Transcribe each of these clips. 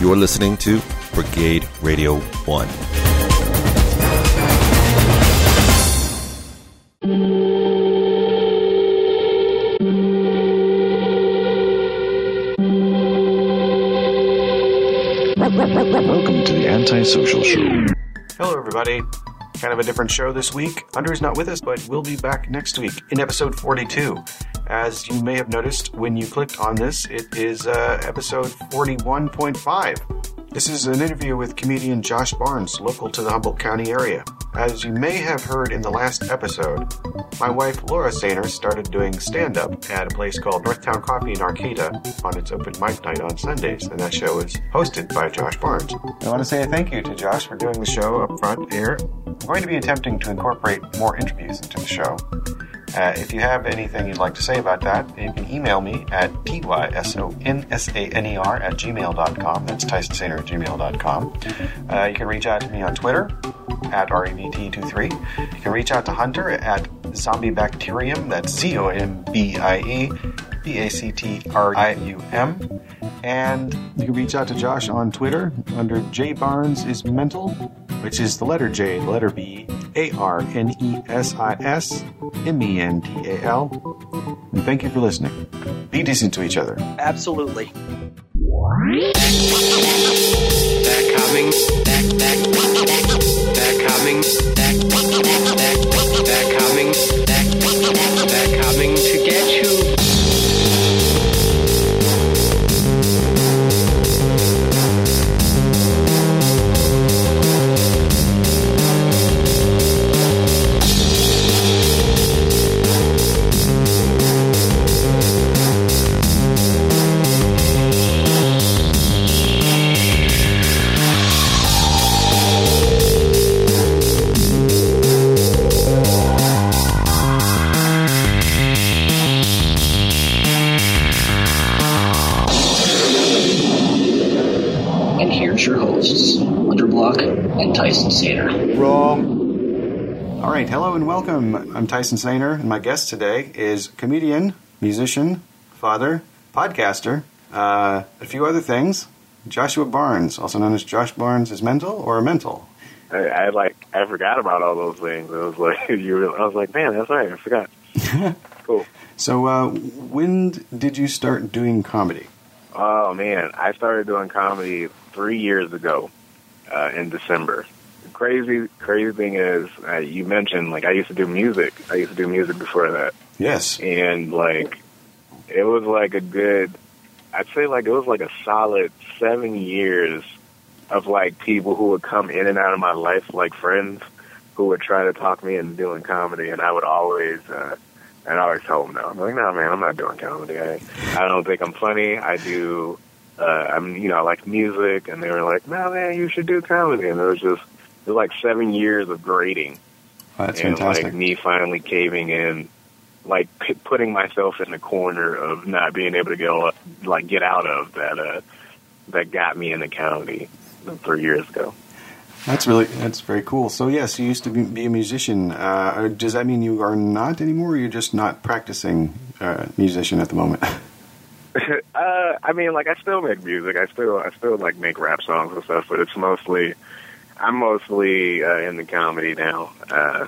You're listening to Brigade Radio 1. Welcome to the Antisocial Show. Hello, everybody. Kind of a different show this week. Hunter is not with us, but we'll be back next week in episode 42. As you may have noticed when you clicked on this, it is uh, episode 41.5. This is an interview with comedian Josh Barnes, local to the Humboldt County area. As you may have heard in the last episode, my wife Laura Sainer started doing stand up at a place called Northtown Coffee in Arcata on its open mic night on Sundays, and that show is hosted by Josh Barnes. I want to say a thank you to Josh for doing the show up front here. I'm going to be attempting to incorporate more interviews into the show. Uh, if you have anything you'd like to say about that, you can email me at tysonsaner at gmail.com. That's tysonsaner at gmail.com. Uh, you can reach out to me on Twitter at REVT23. You can reach out to Hunter at zombiebacterium. That's Z O M B I E B A C T R I U M. And you can reach out to Josh on Twitter under J Barnes is Mental, which is the letter J, the letter B, A R N E S I S M E N T A L. And thank you for listening. Be decent to each other. Absolutely. They're coming. They're, they're, they're coming. They're, they're, they're coming. They're, they're coming to get you. Welcome. I'm Tyson Sainer, and my guest today is comedian, musician, father, podcaster, uh, a few other things. Joshua Barnes, also known as Josh Barnes, is mental or a mental. I, I like I forgot about all those things. It was like you. I was like, man, that's right. I forgot. cool. So, uh, when did you start doing comedy? Oh man, I started doing comedy three years ago uh, in December. Crazy, crazy thing is, uh, you mentioned like I used to do music. I used to do music before that, Yes. and like it was like a good. I'd say like it was like a solid seven years of like people who would come in and out of my life, like friends who would try to talk me into doing comedy, and I would always. Uh, and I'd always tell them no. I'm like, no, man, I'm not doing comedy. I, I don't think I'm funny. I do, uh, I'm, you know, I like music. And they were like, no, man, you should do comedy. And it was just, was like seven years of grading. Oh, that's and fantastic. like me finally caving in, like p- putting myself in the corner of not being able to get, like, get out of that, uh, that got me in the county three years ago. That's really that's very cool. So, yes, you used to be, be a musician. Uh, does that mean you are not anymore? Or you're just not practicing uh, musician at the moment? uh, I mean, like I still make music. I still, I still like make rap songs and stuff. But it's mostly, I'm mostly uh, in the comedy now. Uh,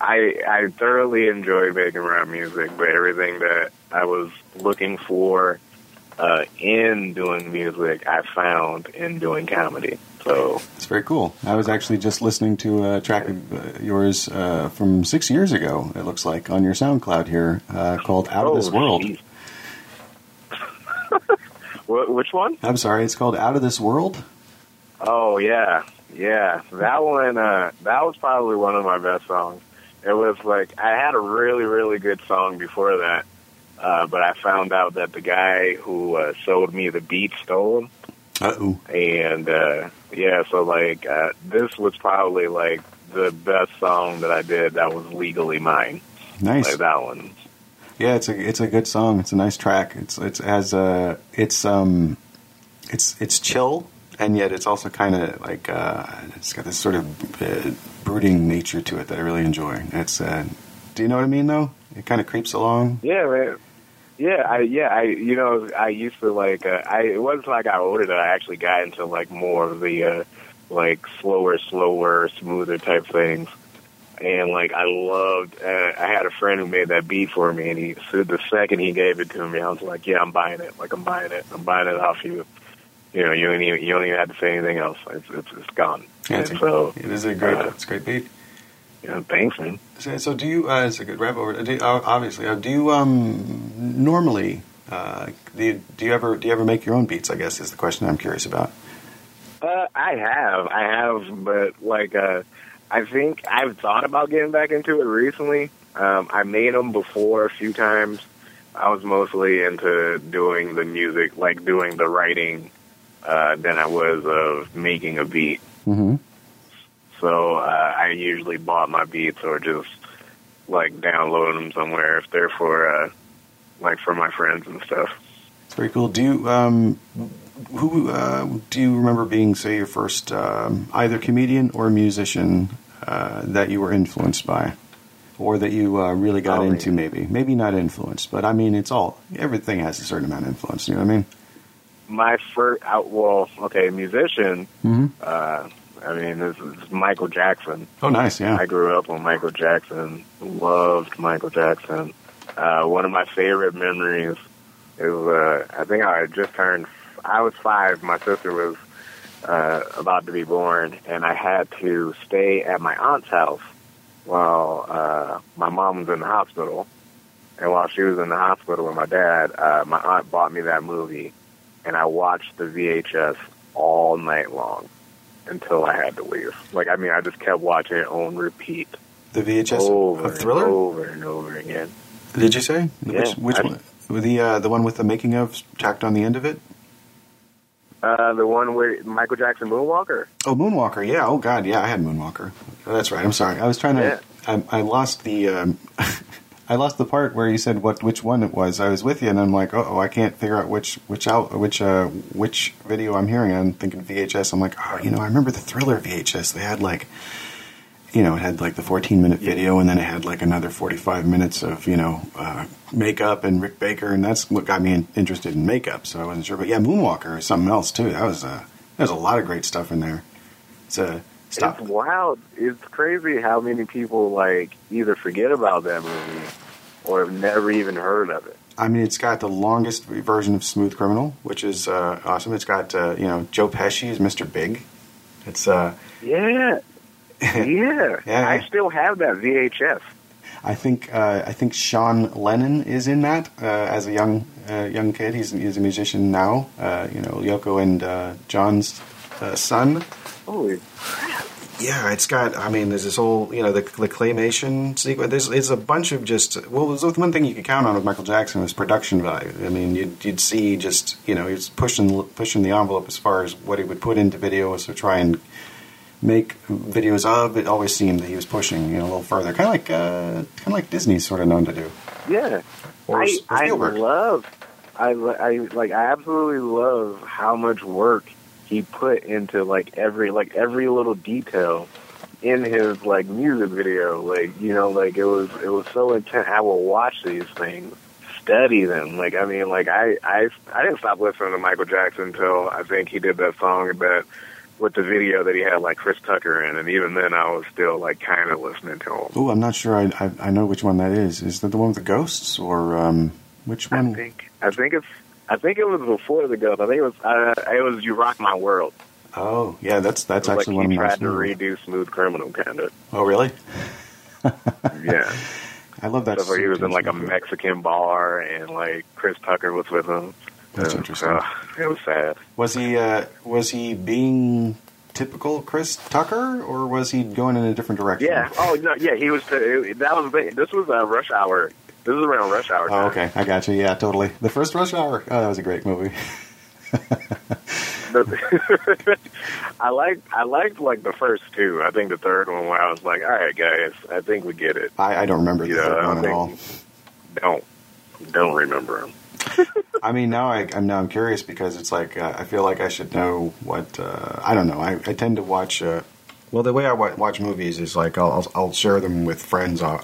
I I thoroughly enjoy making rap music, but everything that I was looking for uh, in doing music, I found in doing comedy. So It's very cool. I was actually just listening to a track of uh, yours uh, from six years ago. It looks like on your SoundCloud here, uh, called "Out of This World." which one? I'm sorry, it's called "Out of This World." Oh yeah, yeah. That one, uh, that was probably one of my best songs. It was like I had a really, really good song before that, uh, but I found out that the guy who uh, sold me the beat stole them, Uh oh. and uh, yeah, so like uh, this was probably like the best song that I did that was legally mine. Nice. Like that one. Yeah, it's a it's a good song. It's a nice track. It's it's has a it's um it's it's chill and yet it's also kind of like uh, it's got this sort of uh, brooding nature to it that I really enjoy. It's uh, do you know what I mean though? It kind of creeps along. Yeah, man. Yeah, I yeah, I you know, I used to like uh, I it wasn't like I older that I actually got into like more of the uh like slower, slower, smoother type things. And like I loved uh, I had a friend who made that beat for me and he so the second he gave it to me I was like, Yeah, I'm buying it. Like I'm buying it. I'm buying it off you. You know, you don't even you don't even have to say anything else. It's it's, it's gone. Yeah, it's a, so it is a great, uh, it's a great beat. know, thanks man. So, so do you? Uh, it's a good rap over. Do you, obviously, uh, do you um, normally? Uh, do you, do you ever do you ever make your own beats? I guess is the question I'm curious about. Uh, I have, I have, but like, uh, I think I've thought about getting back into it recently. Um, I made them before a few times. I was mostly into doing the music, like doing the writing, uh, than I was of making a beat. Mm-hmm. So uh, I usually bought my beats or just like download them somewhere if they're for uh, like for my friends and stuff. Very cool. Do you um, who uh, do you remember being, say, your first um, either comedian or musician uh, that you were influenced by, or that you uh, really got Oh, into? Maybe, maybe not influenced, but I mean, it's all everything has a certain amount of influence. You know what I mean? My first, out, well, okay, musician. Mm-hmm. Uh, I mean, this is Michael Jackson. Oh, nice. Yeah. I grew up on Michael Jackson. Loved Michael Jackson. Uh, one of my favorite memories is uh, I think I just turned. I was five. My sister was uh, about to be born, and I had to stay at my aunt's house while uh, my mom was in the hospital. And while she was in the hospital with my dad, uh, my aunt bought me that movie, and I watched the VHS all night long until I had to leave. Like, I mean, I just kept watching it on repeat the VHS over of Thriller. and over and over again. Did you say Yeah, which which I- one? The uh, the one with the making of tacked on the end of it. Uh, the one with Michael Jackson Moonwalker. Oh, Moonwalker. Yeah. Oh God. Yeah, I had Moonwalker. That's right. I'm sorry. I was trying to. Yeah. I, I lost the. Um, I lost the part where you said what which one it was. I was with you, and I'm like, oh, I can't figure out which which out which uh which video I'm hearing. I'm thinking VHS. I'm like, oh, you know, I remember the Thriller VHS. They had like, you know, it had like the 14 minute video, and then it had like another 45 minutes of you know uh, makeup and Rick Baker, and that's what got me in, interested in makeup. So I wasn't sure, but yeah, Moonwalker is something else too. That was uh, there's a lot of great stuff in there. It's a stop. It's wild. It's crazy how many people like either forget about that movie or have never even heard of it. I mean, it's got the longest version of Smooth Criminal, which is uh, awesome. It's got uh, you know Joe Pesci as Mr. Big. It's uh, Yeah. Yeah. Yeah. I still have that VHS. I think uh, I think Sean Lennon is in that uh, as a young uh, young kid. He's he's a musician now. Uh, you know, Yoko and uh, John's uh, son. Holy Yeah, it's got. I mean, there's this whole you know the, the claymation sequence. There's, there's a bunch of just. Well, there's one thing you could count on with Michael Jackson was production value. I mean, you'd, you'd see just you know he's pushing pushing the envelope as far as what he would put into videos to try and make videos of. It always seemed that he was pushing you know a little further, kind of like uh, kind of like Disney's sort of known to do. Yeah. Or, I, S- or I love, I, I like, I absolutely love how much work he put into like every, like every little detail in his like music video. Like, you know, like it was, it was so intense. I will watch these things, study them. Like, I mean, like I, I, I didn't stop listening to Michael Jackson until I think he did that song that with the video that he had like Chris Tucker in, and even then I was still like kind of listening to him. Oh, I'm not sure. I, I I know which one that is. Is that the one with the ghosts or um, which I one? think I think it's I think it was before the ghost. I think it was uh, it was You Rock My World. Oh, yeah, that's that's actually like one he of my tried to redo Smooth Criminal, kind of. Oh, really? Yeah, I love that. so he was in like a. Mexican bar, and like Chris Tucker was with him. That's And, interesting. uh, it was sad. Was he uh, was he being typical Chris Tucker, or was he going in a different direction? Yeah. Oh no. Yeah, he was. It, that was this was a Rush Hour. This is around Rush Hour. Oh, okay, I got you. Yeah, totally. The first Rush Hour. Oh, that was a great movie. I like I liked like the first two. I think the third one where I was like, all right, guys, I think we get it. I, I don't remember the Yeah, third one at all. Don't don't remember him. I mean, now I, I'm now I'm curious because it's like uh, I feel like I should know what uh, I don't know. I, I tend to watch. Uh, well, the way I watch movies is like I'll I'll, I'll share them with friends. Uh,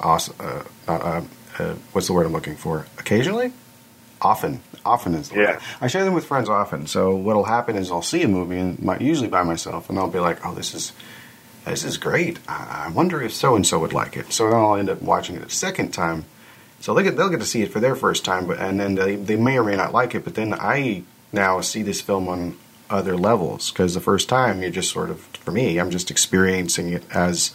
uh, uh, what's the word I'm looking for? Occasionally, often. Often is the Yeah. word. I share them with friends often. So what'll happen is I'll see a movie and my, usually by myself, and I'll be like, "Oh, this is this is great. I, I wonder if so and so would like it." So then I'll end up watching it a second time. So they get they'll get to see it for their first time, but and then they they may or may not like it. But then I now see this film on other levels because the first time you're just sort of for me, I'm just experiencing it as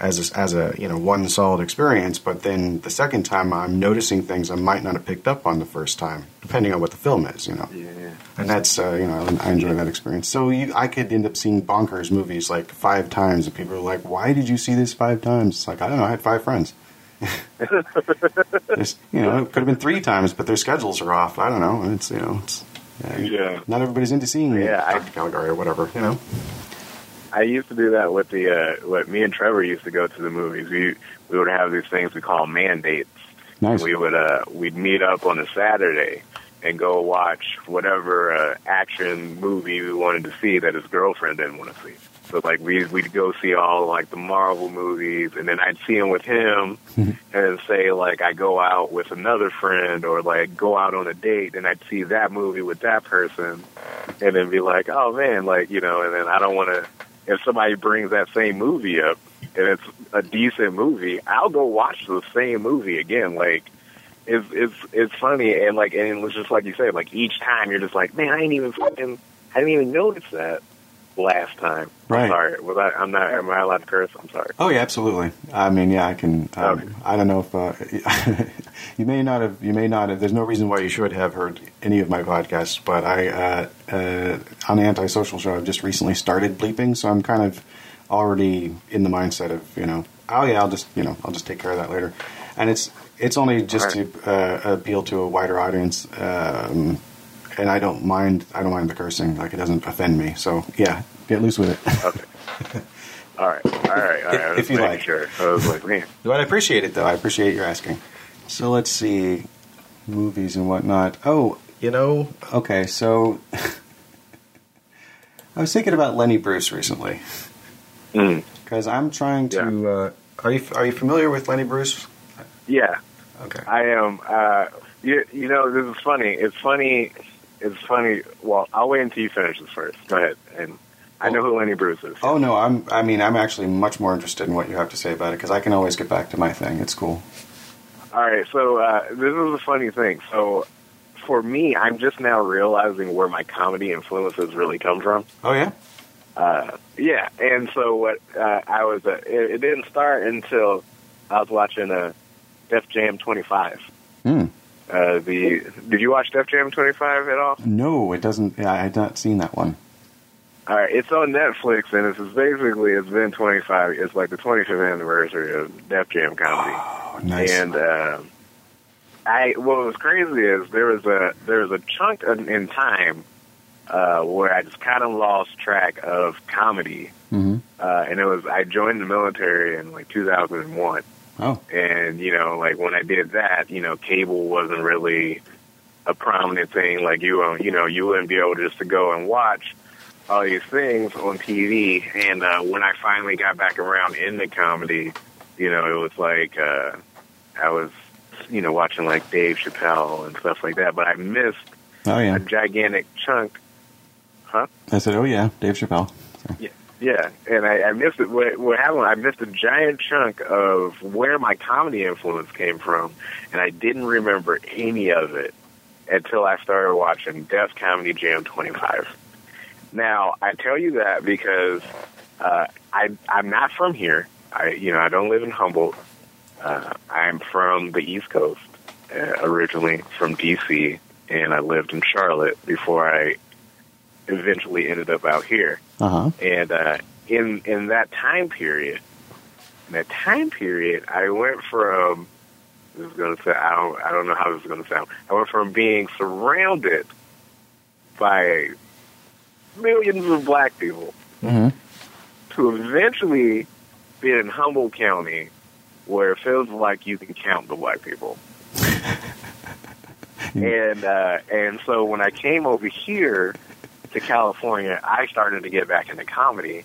as a, as a you know one solid experience. But then the second time, I'm noticing things I might not have picked up on the first time, depending on what the film is. You know, Yeah. and that's uh, you know I enjoy that experience. So you, I could end up seeing bonkers movies like five times, and people are like, "Why did you see this five times?" It's like I don't know. I had five friends. You know, it could have been three times, but their schedules are off. I don't know. It's you know, it's uh, Yeah. Not everybody's into seeing Yeah, I- Dr. Caligari or whatever. You know. I used to do that with the uh what me and Trevor used to go to the movies. We we would have these things we call mandates. Nice. We would uh we'd meet up on a Saturday and go watch whatever uh, action movie we wanted to see that his girlfriend didn't want to see. So like we we'd go see all like the Marvel movies, and then I'd see him with him, and say like I go out with another friend, or like go out on a date, and I'd see that movie with that person, and then be like, oh man, like you know, and then I don't want to. If somebody brings that same movie up, and it's a decent movie, I'll go watch the same movie again. Like it's it's it's funny and like and it was just like you said, like each time you're just like, man, I didn't even fucking I didn't even notice that last time. Right. I'm sorry. Was I, I'm not. Am I allowed to curse? I'm sorry. Oh yeah, absolutely. I mean, yeah, I can. Um, Okay. I don't know if uh, you may not have. You may not have. There's no reason why you should have heard any of my podcasts, but I uh, uh, on the antisocial show, I've just recently started bleeping, so I'm kind of already in the mindset of you know, oh yeah, I'll just you know, I'll just take care of that later, and it's it's only just to uh, appeal to a wider audience. Um, and I don't mind. I don't mind the cursing. Like it doesn't offend me. So yeah, get loose with it. Okay. all right. All right. All right. I If you like. Sure. I was like, man. But I appreciate it, though. I appreciate your asking. So let's see, movies and whatnot. Oh, you know, okay. So I was thinking about Lenny Bruce recently Mm. because I'm trying to. Uh, are you are you familiar with Lenny Bruce? Yeah. Okay. I am. Uh, you, you know, this is funny. It's funny. It's funny. Well, I'll wait until you finish this first. Go ahead. And I know who Lenny Bruce is. Oh no, I'm. I mean, I'm actually much more interested in what you have to say about it because I can always get back to my thing. It's cool. All right, so uh, this is a funny thing. So, for me, I'm just now realizing where my comedy influences really come from. Oh yeah. Uh, yeah, and so what uh, I was, uh, it, it didn't start until I was watching uh, Def Jam 25. Hmm. Uh, the did you watch Def Jam 25 at all? No, it doesn't. I had not seen that one. All right, it's on Netflix, and it's basically it's been 25. It's like the 25th anniversary of Def Jam comedy. Oh, nice. And uh, I, what was crazy is there was a there was a chunk in, in time uh, where I just kind of lost track of comedy, hmm uh, and it was I joined the military in like 2001, Oh. and you know like when I did that, you know cable wasn't really a prominent thing. Like you, uh, you know, you wouldn't be able just to go and watch all these things on TV. And uh, when I finally got back around into comedy, you know, it was like uh, I was, you know, watching like Dave Chappelle and stuff like that. But I missed Oh yeah. a gigantic chunk. Huh? I said, oh yeah, Dave Chappelle. Yeah, and I, I missed it. What, happened? I missed a giant chunk of where my comedy influence came from, and I didn't remember any of it until I started watching Def Comedy Jam 25. Now, I tell you that because uh, I I'm not from here. I you know I don't live in Humboldt. Uh, I'm from the East Coast, uh, originally from DC, and I lived in Charlotte before I eventually ended up out here. Uh huh. And uh, in in that time period, in that time period, I went from this is going to I don't I don't know how this is going to sound. I went from being surrounded by millions of black people hmm to eventually being in Humboldt County, where it feels like you can count the white people. and uh, and so when I came over here to California, I started to get back into comedy.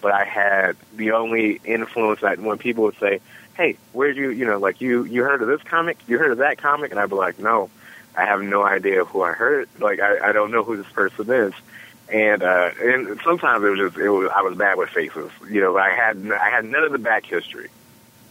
But I had the only influence that when people would say, "Hey, where'd you you know like you you heard of this comic? You heard of that comic?" and I'd be like, "No." I have no idea who I heard. Like I, I don't know who this person is. And uh, and sometimes it was just it was I was bad with faces. You know, I had I had none of the back history.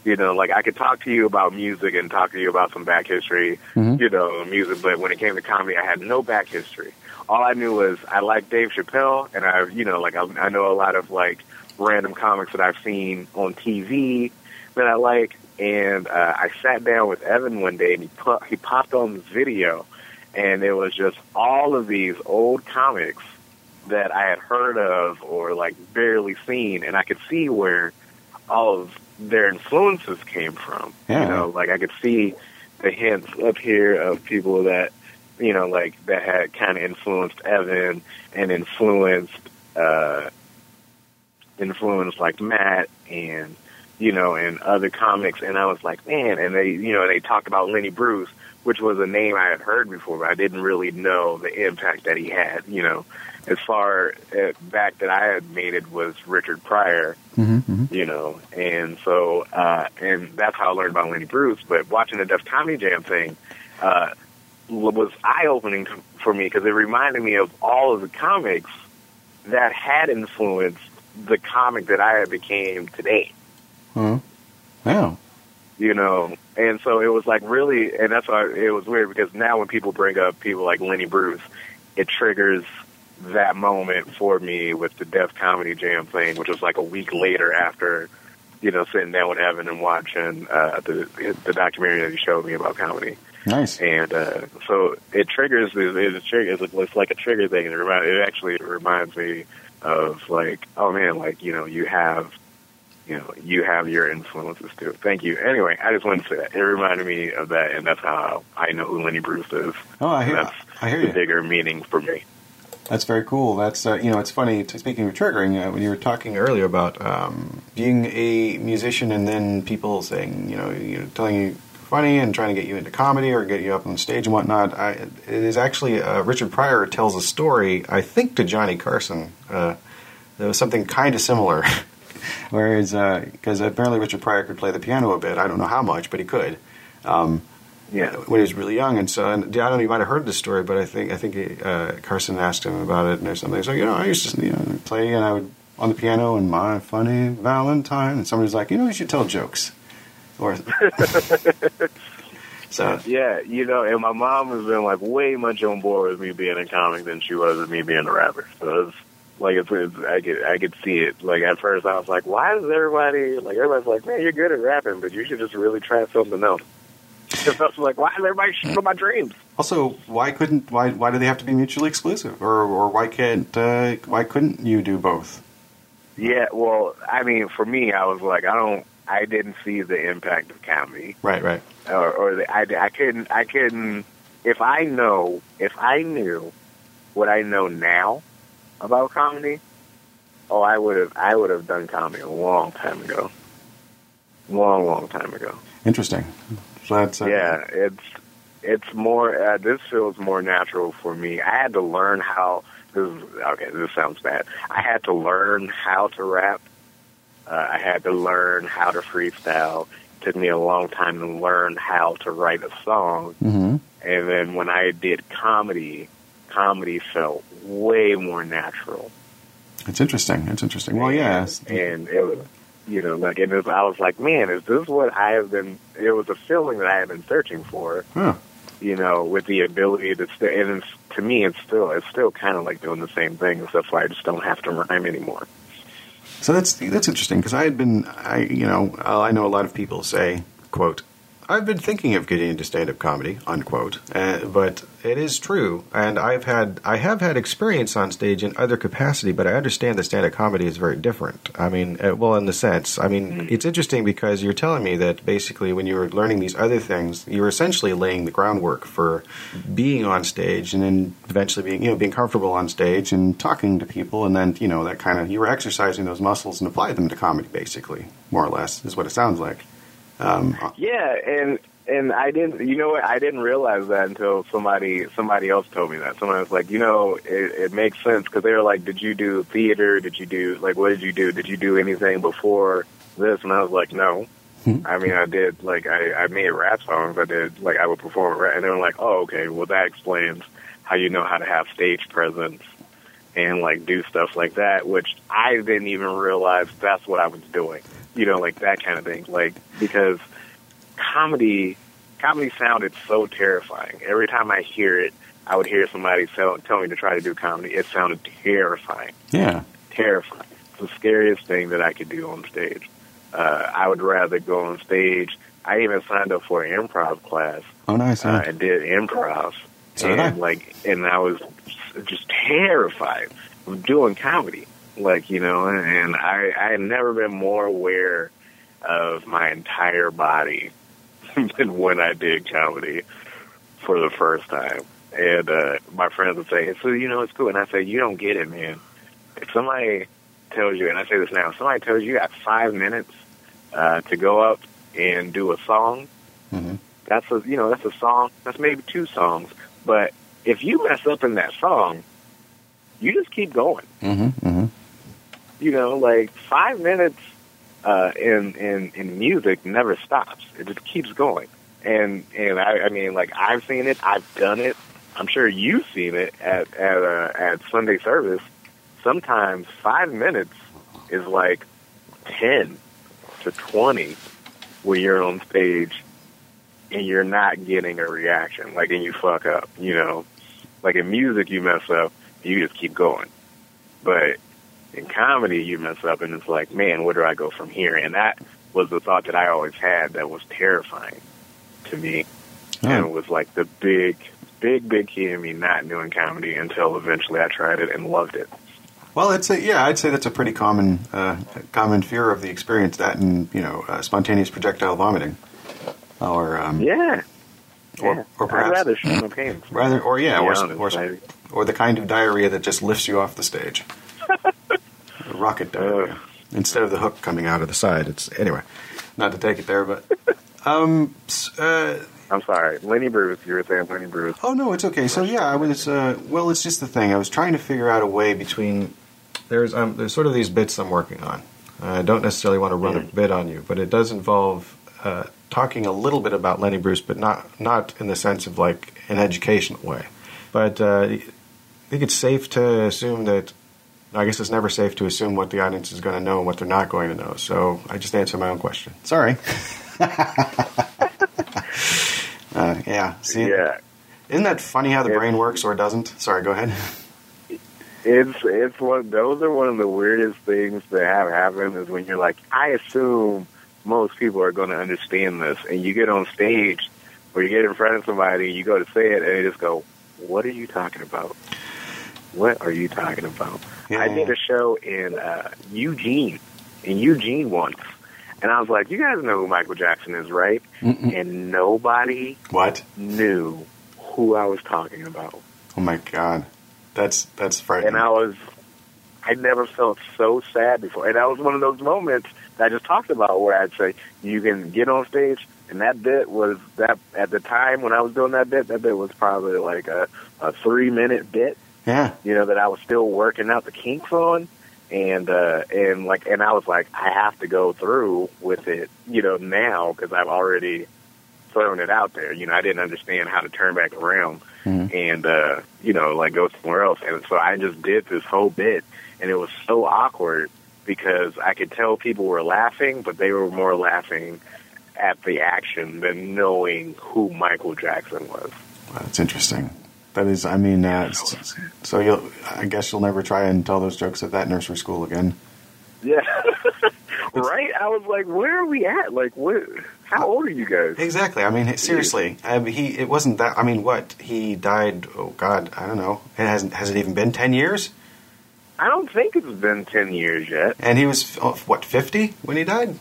You know, like I could talk to you about music and talk to you about some back history, Mhm. you know, music. But when it came to comedy, I had no back history. All I knew was I liked Dave Chappelle, and I, you know, like I, I know a lot of like random comics that I've seen on TV that I like. And uh, I sat down with Evan one day, and he put, he popped on this video, and it was just all of these old comics that I had heard of or like barely seen, and I could see where all of their influences came from. Yeah. You know, like I could see the hints up here of people that you know, like that had kind of influenced Evan and influenced uh, influenced like Matt and you know and other comics, and I was like, man, and they you know they talked about Lenny Bruce, which was a name I had heard before, but I didn't really know the impact that he had. You know, as far uh, back that I had made it was Richard Pryor, hmm hmm you know, and so uh, and that's how I learned about Lenny Bruce. But watching the Def Comedy Jam thing uh, was eye opening for me because it reminded me of all of the comics that had influenced the comic that I had became today. Huh. Yeah. You know, and so it was like really, and that's why it was weird because now when people bring up people like Lenny Bruce, it triggers that moment for me with the Def Comedy Jam thing, which was like a week later after, you know, sitting down with Evan and watching uh, the the documentary that he showed me about comedy. Nice. And uh, so it triggers. It, it's, a trigger, it's, like a trigger thing. It, remind, it actually reminds me of like, oh man, like you know, you have, you know, you have your influences too. Thank you. Anyway, I just wanted to say that. It reminded me of that, and that's how I know who Lenny Bruce is. Oh, I hear. That's I hear the you. bigger meaning for me. That's very cool. That's uh, you know, it's funny. Speaking of triggering, uh, when you were talking earlier about um, being a musician and then people saying, you know, you know, telling you funny and trying to get you into comedy or get you up on stage and whatnot. I, it is actually uh, Richard Pryor tells a story, I think, to Johnny Carson. Uh, there was something kind of similar. Whereas, because apparently Richard Pryor could play the piano a bit. I don't know how much, but he could. Um, Yeah. when he was really young, and so and I don't know. You might have heard this story, but I think I think uh, Carson asked him about it, and there's something. He's like, you know, I used to you know play, and I would on the piano, and my funny Valentine, and somebody's like, you know, you should tell jokes, or so. Yeah, you know, and my mom has been like way much on board with me being a comic than she was with me being a rapper. So it's like it's, it's I could I could see it. Like at first I was like, why is everybody like everybody's like, man, you're good at rapping, but you should just really try something else. And I was like, why is everybody shitting on my dreams? Also, why couldn't why why do they have to be mutually exclusive, or or why can't uh, why couldn't you do both? Yeah, well, I mean, for me, I was like, I don't, I didn't see the impact of comedy. Right, right. or, or the, I, I couldn't, I couldn't. If I know, if I knew what I know now about comedy, oh, I would have, I would have done comedy a long time ago, long, long time ago. Interesting. So that's uh, Yeah, it's, it's more. Uh, this feels more natural for me. I had to learn how. This is, okay, this sounds bad. I had to learn how to rap. Uh, I had to learn how to freestyle. It took me a long time to learn how to write a song. hmm And then when I did comedy, comedy felt way more natural. It's interesting. It's interesting. Well, yes. And it was, you know, like, and it was, I was like, man, is this what I have been, it was a feeling that I have been searching for, Huh. you know, with the ability to, st- and it's, to me, it's still, it's still kind of like doing the same thing, except for I just don't have to rhyme anymore. So that's that's interesting because I had been, I you know, uh, I know a lot of people say, "quote I've been thinking of getting into stand-up comedy," unquote. Uh, but it is true, and I've had I have had experience on stage in other capacity, but I understand that stand-up comedy is very different. I mean, uh, well, in the sense, I mean, it's interesting because you're telling me that basically when you were learning these other things, you were essentially laying the groundwork for being on stage, and then eventually being you know being comfortable on stage and talking to people, and then you know that kind of you were exercising those muscles and applied them to comedy, basically, more or less, is what it sounds like. Um, Yeah, and and I didn't. You know what? I didn't realize that until somebody somebody else told me that. Someone was like, you know, it, it makes sense because they were like, did you do theater? Did you do like what did you do? Did you do anything before this? And I was like, no. Hmm. I mean, I did like I, I made rap songs. I did like I would perform rap, and they were like, "Oh, okay, well that explains how you know how to have stage presence and like do stuff like that." Which I didn't even realize that's what I was doing. You know, like that kind of thing. Like because comedy, comedy sounded so terrifying. Every time I hear it, I would hear somebody tell, tell me to try to do comedy. It sounded terrifying Yeah. terrifying. It's the scariest thing that I could do on stage. Uh, I would rather go on stage. I even signed up for an improv class Oh, nice. uh, Huh? and did improv. So I. and like, and I was just terrified of doing comedy. Like you know, and I I had never been more aware of my entire body than when I did comedy for the first time. And uh, my friends would say, "So you know, it's cool." And I say, "You don't get it, man. If somebody tells you, and I say this now, if somebody tells you you got five minutes uh, to go up and do a song, Mhm. that's a you know that's a song. That's maybe two songs. But if you mess up in that song, you just keep going. Mm-hmm. Mm-hmm. You know, like five minutes uh, in in in music never stops. It just keeps going. And and I, I mean, like I've seen it, I've done it. I'm sure you've seen it at at uh, at Sunday service. Sometimes five minutes is like ten to twenty when you're on stage and you're not getting a reaction. Like, and you fuck up. You know, like in music, you mess up, you just keep going. But in comedy, you mess up, and it's like, man, where do I go from here? And that was the thought that I always had that was terrifying to me, and it was like the big, big, big key in me not doing comedy until eventually I tried it and loved it. Well, it's a, yeah, I'd say that's a pretty common uh, common fear of the experience. That and you know, uh, spontaneous projectile vomiting, or um, Yeah. or, yeah. or I'd perhaps rather shoot my pants. rather, or yeah, be or, or or the kind of diarrhea that just lifts you off the stage. Rocket diarrhea. Instead of the hook coming out of the side. It's anyway, not to take it there, but um, uh, I'm sorry, Lenny Bruce. You were saying Lenny Bruce. Oh no, it's okay. So yeah, I was. Uh, well, it's just the thing. I was trying to figure out a way between. There's um, there's sort of these bits I'm working on. I don't necessarily want to run a bit on you, but it does involve uh, talking a little bit about Lenny Bruce, but not not in the sense of like an educational way. But uh, I think it's safe to assume that. I guess it's never safe to assume what the audience is going to know and what they're not going to know. So I just answered my own question. Sorry. uh, yeah. See, Yeah, isn't that funny how the It's- brain works or doesn't? Sorry, go ahead. it's it's one. Those are one of the weirdest things that have happened. Is when you're like, I assume most people are going to understand this, and you get on stage or you get in front of somebody, and you go to say it, and they just go, "What are you talking about? What are you talking about?" Yeah. I did a show in uh, Eugene, in Eugene once, and I was like, "You guys know who Michael Jackson is, right?" And nobody What? knew who I was talking about. Oh my god, that's that's frightening. and I was, I never felt so sad before. And that was one of those moments that I just talked about where I'd say, you can get on stage, and that bit was that at the time when I was doing that bit, that bit was probably like a, a three minute bit, yeah, you know, that I was still working out the kinks on. And uh, and like and I was like I have to go through with it, you know, now because I've already thrown it out there. You know, I didn't understand how to turn back around Mhm. and uh, you know, like go somewhere else. And so I just did this whole bit, and it was so awkward because I could tell people were laughing, but they were more laughing at the action than knowing who Michael Jackson was. Wow, that's interesting. That is, I mean, uh, so you'll. I guess you'll never try and tell those jokes at that nursery school again. Yeah. right? I was like, where are we at? Like, what? How old are you guys? Exactly. I mean, seriously, I mean, he. It wasn't that. I mean, what he died? Oh God, I don't know. It hasn't. Has it even been ten years? I don't think it's been 10 years yet. And he was oh, what fifty when he died?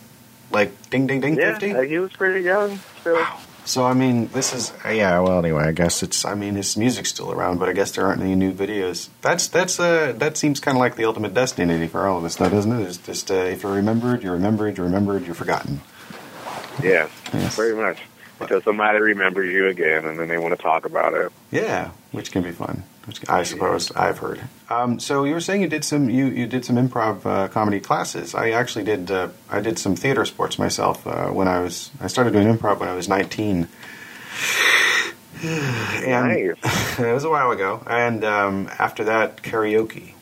Like ding, ding, ding, Yeah, fifty. uh, he was pretty young still. So I mean, this is yeah. Well, anyway, I guess it's. I mean, his music's still around, but I guess there aren't any new videos. That's that's uh that seems kind of like the ultimate destiny for all of us, though, doesn't it? It's just uh, if you're remembered, you're remembered, you're remembered, you're forgotten. Yeah, Yes. pretty much. Until somebody remembers you again and then they want to talk about it. Yeah, which can be fun. I suppose I've heard. Um, so you were saying you did some you, you did some improv uh, comedy classes. I actually did uh, I did some theater sports myself uh, when I was I started doing improv when I was nineteen. and Nice. it was a while ago, and um, after that karaoke.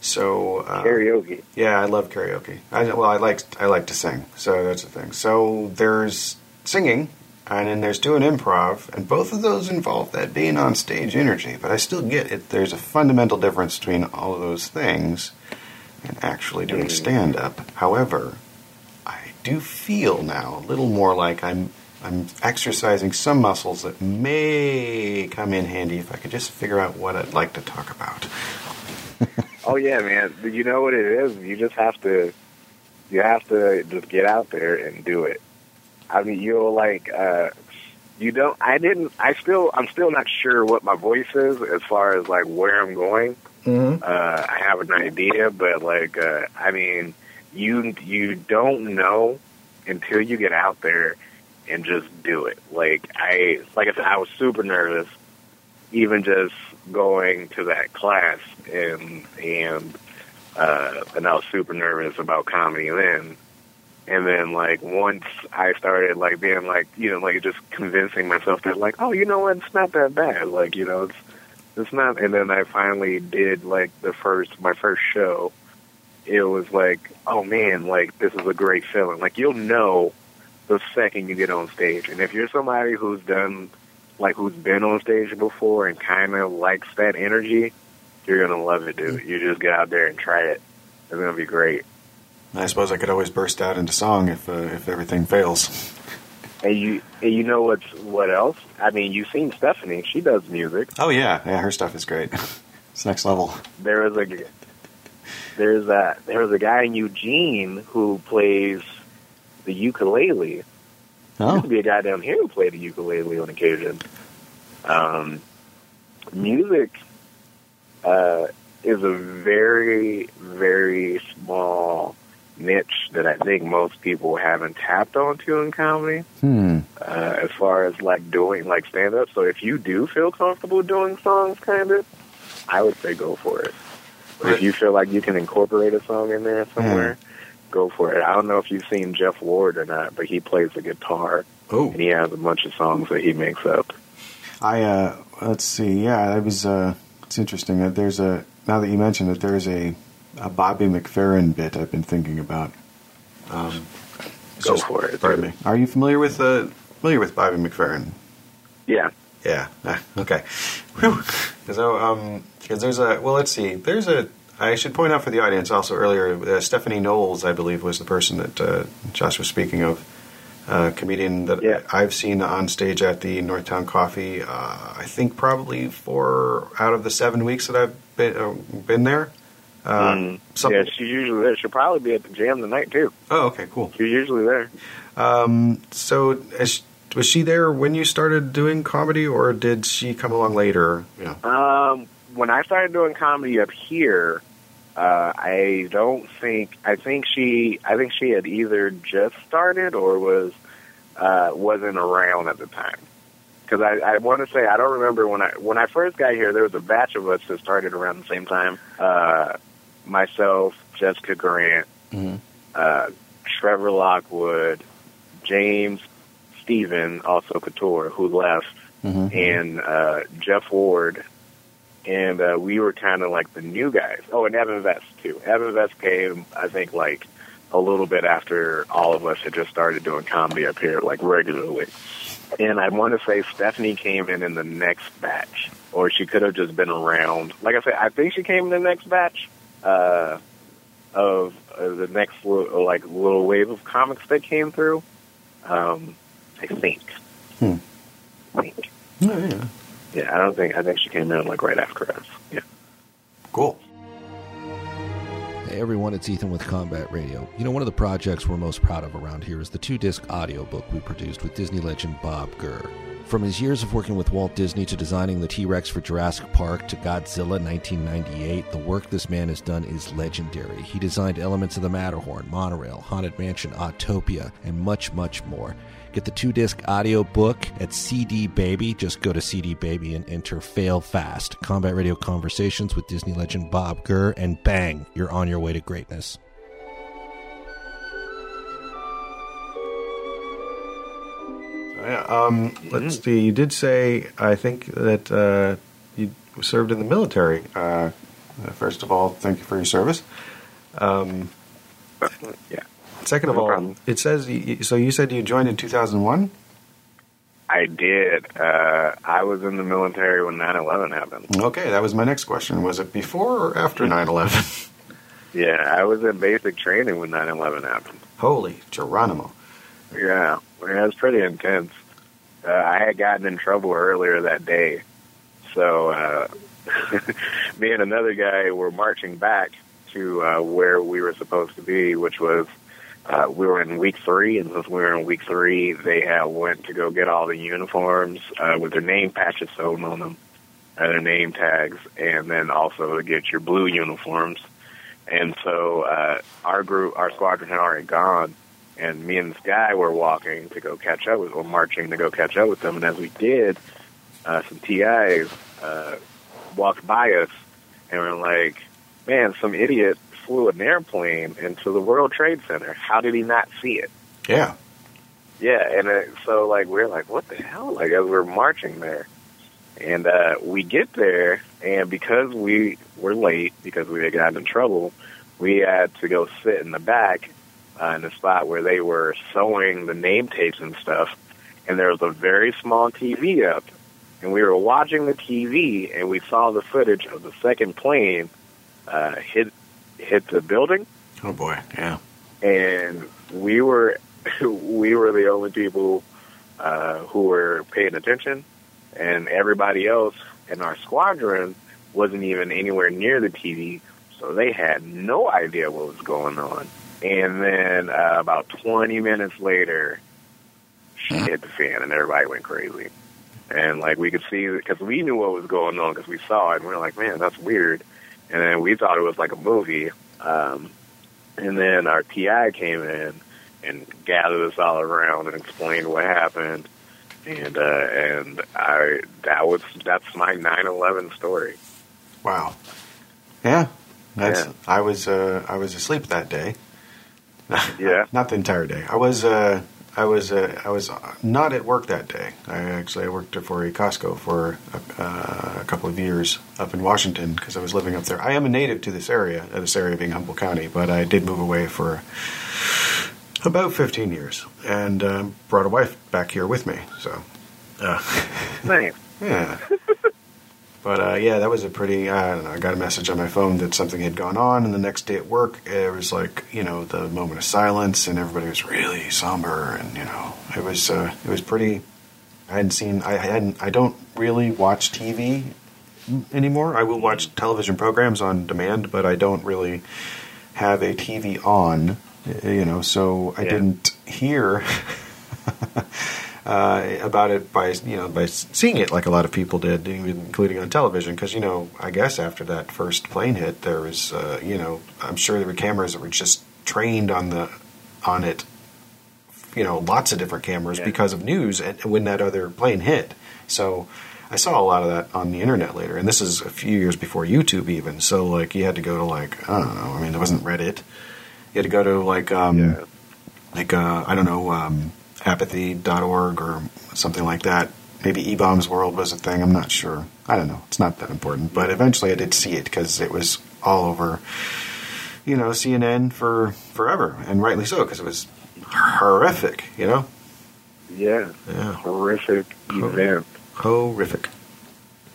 So uh, Karaoke. yeah, I love karaoke. I, well, I like I like to sing, so that's the thing. So there's singing, and then there's doing improv, and both of those involve that being on stage energy. But I still get it. There's a fundamental difference between all of those things and actually doing mm. stand up. However, I do feel now a little more like I'm I'm exercising some muscles that may come in handy if I could just figure out what I'd like to talk about. Oh yeah, man. You know what it is? You just have to you have to just get out there and do it. I mean, you'll like uh you don't I didn't I still I'm still not sure what my voice is as far as like where I'm going. Mm-hmm. Uh I have an idea, but like uh I mean, you you don't know until you get out there and just do it. Like I like I said I was super nervous even just going to that class and and uh and I was super nervous about comedy then. And then like once I started like being like you know, like just convincing myself that like, oh, you know what, it's not that bad. Like, you know, it's it's not and then I finally did like the first my first show. It was like, oh man, like this is a great feeling. Like you'll know the second you get on stage. And if you're somebody who's done like who's been on stage before and kind of likes that energy, you're gonna love it, dude. You just get out there and try it. It's gonna be great. I suppose I could always burst out into song if uh, if everything fails. And you, and you know what's what else? I mean, you've seen Stephanie. She does music. Oh yeah, yeah, her stuff is great. it's next level. There was a there's a there was a guy in Eugene who plays the ukulele. There Oh, used to be a guy down here who played the ukulele on occasion. Um, music uh, is a very, very small niche that I think most people haven't tapped onto in comedy. hmm. Uh, as far as like doing like stand up. So if you do feel comfortable doing songs, kind of, I would say go for it. But if you feel like you can incorporate a song in there somewhere, go for it. I don't know if you've seen Jeff Ward or not, but he plays the guitar Oh, and he has a bunch of songs that he makes up. I uh, let's see. Yeah, that was. Uh, it's interesting. that there's a now that you mentioned it, there's a a Bobby McFerrin bit I've been thinking about. Um, Go for it. Pardon me. Are you familiar with uh, familiar with Bobby McFerrin? Yeah. Yeah. Ah, okay. Whew. So, um, because there's a well, let's see. There's a. I should point out for the audience also earlier. Uh, Stephanie Knowles, I believe, was the person that uh, Josh was speaking of. Uh, comedian that Yeah. I've seen on stage at the Northtown Coffee. Uh, I think probably four out of the seven weeks that I've been uh, been there. Uh, Mm. yeah, she's usually there. She'll probably be at the jam tonight too. Oh, okay, cool. She's usually there. Um, so, is, was she there when you started doing comedy, or did she come along later? Yeah. Um, when I started doing comedy up here, uh, I don't think I think she I think she had either just started or was uh, wasn't around at the time. Because I, I want to say I don't remember when I when I first got here. There was a batch of us that started around the same time. Uh, myself, Jessica Grant, Mhm. uh, Trevor Lockwood, James Stephen, also Couture, who left, Mhm. and uh, Jeff Ward, and uh, we were kind of like the new guys. Oh, and Evan Vest too. Evan Vest came, I think, like a little bit after all of us had just started doing comedy up here, like regularly. And I want to say Stephanie came in in the next batch, or she could have just been around. Like I said, I think she came in the next batch uh, of uh, the next little, like little wave of comics that came through. Um, I think. Hmm. I think. Oh, yeah. Yeah, I don't think. I think she came in like right after us. Yeah. Cool. Everyone, it's Ethan with Combat Radio. You know, one of the projects we're most proud of around here is the two disc audiobook we produced with Disney legend Bob Gurr. From his years of working with Walt Disney to designing the T Rex for Jurassic Park to Godzilla 1998, the work this man has done is legendary. He designed elements of the Matterhorn, Monorail, Haunted Mansion, Autopia, and much, much more. Get the two disc audio book at CD Baby. Just go to CD Baby and enter Fail Fast. Combat Radio Conversations with Disney legend Bob Gurr, and bang, you're on your way to greatness. Yeah, um, let's see. You did say, I think, that uh, you served in the military. Uh, first of all, thank you for your service. Um, Yeah. Second of No all, problem. it says, so you said you joined in 2001? I did. Uh, I was in the military when 9/11 happened. Okay, that was my next question. Was it before or after 9 11? Yeah, I was in basic training when 9/11 happened. Holy Geronimo. Yeah, yeah, it was pretty intense. Uh, I had gotten in trouble earlier that day, so uh, me and another guy were marching back to uh, where we were supposed to be, which was uh, we were in week three, and since we were in week three, they had went to go get all the uniforms uh, with their name patches sewn on them, and their name tags, and then also to get your blue uniforms. And so uh, our group, our squadron had already gone, and me and this guy were walking to go catch up with, or marching to go catch up with them. And as we did, uh, some TIs uh, walked by us, and we're like, "Man, some idiot flew an airplane into the World Trade Center. How did he not see it?" Yeah. Yeah, and uh, so like we're like, what the hell? Like as we're marching there, and uh, we get there, and because we were late because we had gotten in trouble, we had to go sit in the back uh, in the spot where they were sewing the name tapes and stuff, and there was a very small TV up, and we were watching the TV, and we saw the footage of the second plane uh, hit hit the building Oh boy, yeah. and we were we were the only people uh, who were paying attention, and everybody else in our squadron wasn't even anywhere near the TV, so they had no idea what was going on. And then uh, about 20 minutes later, shit hit the fan, and everybody went crazy. And like we could see, because we knew what was going on, because we saw it, and we were like, "Man, that's weird." And then we thought it was like a movie. Um, and then our PI came in and gathered us all around and explained what happened. And uh, and I that was that's my 9/11 story. Wow. Yeah. That's Yeah. I was uh I was asleep that day. Yeah. Not the entire day. I was uh I was uh, I was not at work that day. I actually I worked for a Costco for a, uh, a couple of years up in Washington because I was living up there. I am a native to this area, uh, this area being Humboldt County, but I did move away for about 15 years and um, brought a wife back here with me. So, uh, Nice. yeah. But uh, yeah, that was a pretty. I don't know. I got a message on my phone that something had gone on, and the next day at work, it was like you know the moment of silence, and everybody was really somber, and you know it was uh, it was pretty. I hadn't seen. I hadn't. I don't really watch TV anymore. I will watch television programs on demand, but I don't really have a TV on. You know, so I Yeah. didn't hear. uh, about it by you know by seeing it like a lot of people did, including on television. Because you know, I guess after that first plane hit, there was uh, you know I'm sure there were cameras that were just trained on the on it. You know, lots of different cameras Yeah. because of news and when that other plane hit. So I saw a lot of that on the internet later, and this is a few years before YouTube even. So like you had to go to like I don't know. I mean, there wasn't Reddit. You had to go to like um, Yeah. like uh, I don't know um, apathy.org or something like that. Maybe eBaum's World was a thing. I'm not sure. I don't know. It's not that important. But eventually, I did see it because it was all over, you know, CNN for forever, and rightly so because it was horrific. You know, Yeah. yeah, Horrific event. horrific.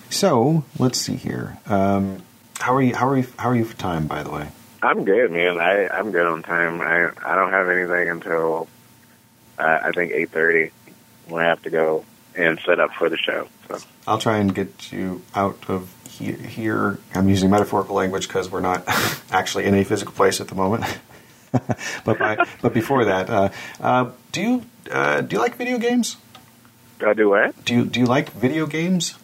So let's see here. Um, how are you? How are you? How are you for time? By the way. I'm good, man. I I'm good on time. I I don't have anything until uh, I think eight thirty when I have to go. and set up for the show. So I'll try and get you out of he- here. I'm using metaphorical language because we're not actually in a physical place at the moment. but by, but before that, uh, uh, do you uh, do you like video games? do I do what? Do you do you like video games?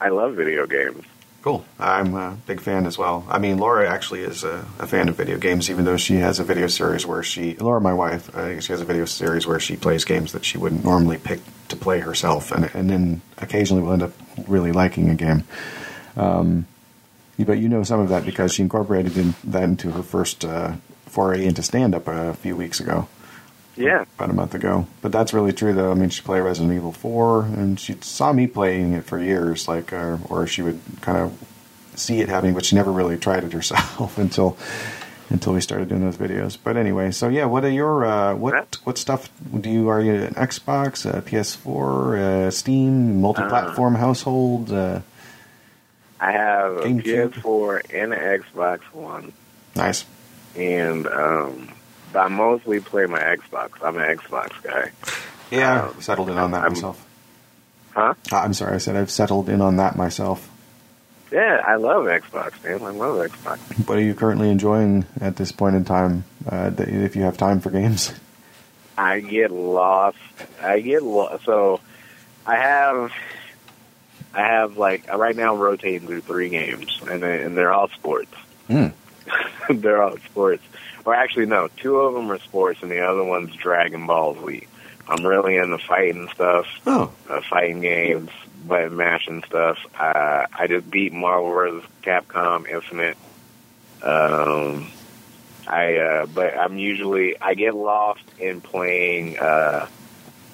I love video games. Cool. I'm a big fan as well. I mean, Laura actually is a, a fan of video games, even though she has a video series where she, Laura, my wife, uh, she has a video series where she plays games that she wouldn't normally pick to play herself, and and then occasionally will end up really liking a game. Um, but you know some of that because she incorporated in, that into her first uh, foray into stand up a few weeks ago Yeah, about a month ago. But that's really true, though. I mean, she played Resident Evil 4, and she saw me playing it for years, like, uh, or she would kind of see it happening, but she never really tried it herself until until we started doing those videos. But anyway, so yeah, what are your uh, what what stuff do you are you an Xbox, a PS4, uh, Steam, multi-platform household? Uh, I have a GameCube. PS4 and an Xbox One, nice. and um, I mostly play my Xbox. I'm an Xbox guy. Yeah, Um, settled in on that I'm- myself. Huh? Uh, I'm sorry, I said I've settled in on that myself. Yeah, I love Xbox, man. I love Xbox. What are you currently enjoying at this point in time? Uh, if you have time for games. I get lost. I get lost. So I have, I have like right now I'm rotating through three games, and they, and they're all sports. Hmm. they're all sports. Or actually, no, two of them are sports, and the other one's Dragon Ball Z. I'm really into fighting stuff, Oh, uh, fighting games, button mashing stuff. Uh, I just beat Marvel vs. Capcom Infinite. Um, I uh, but I'm usually I get lost in playing uh,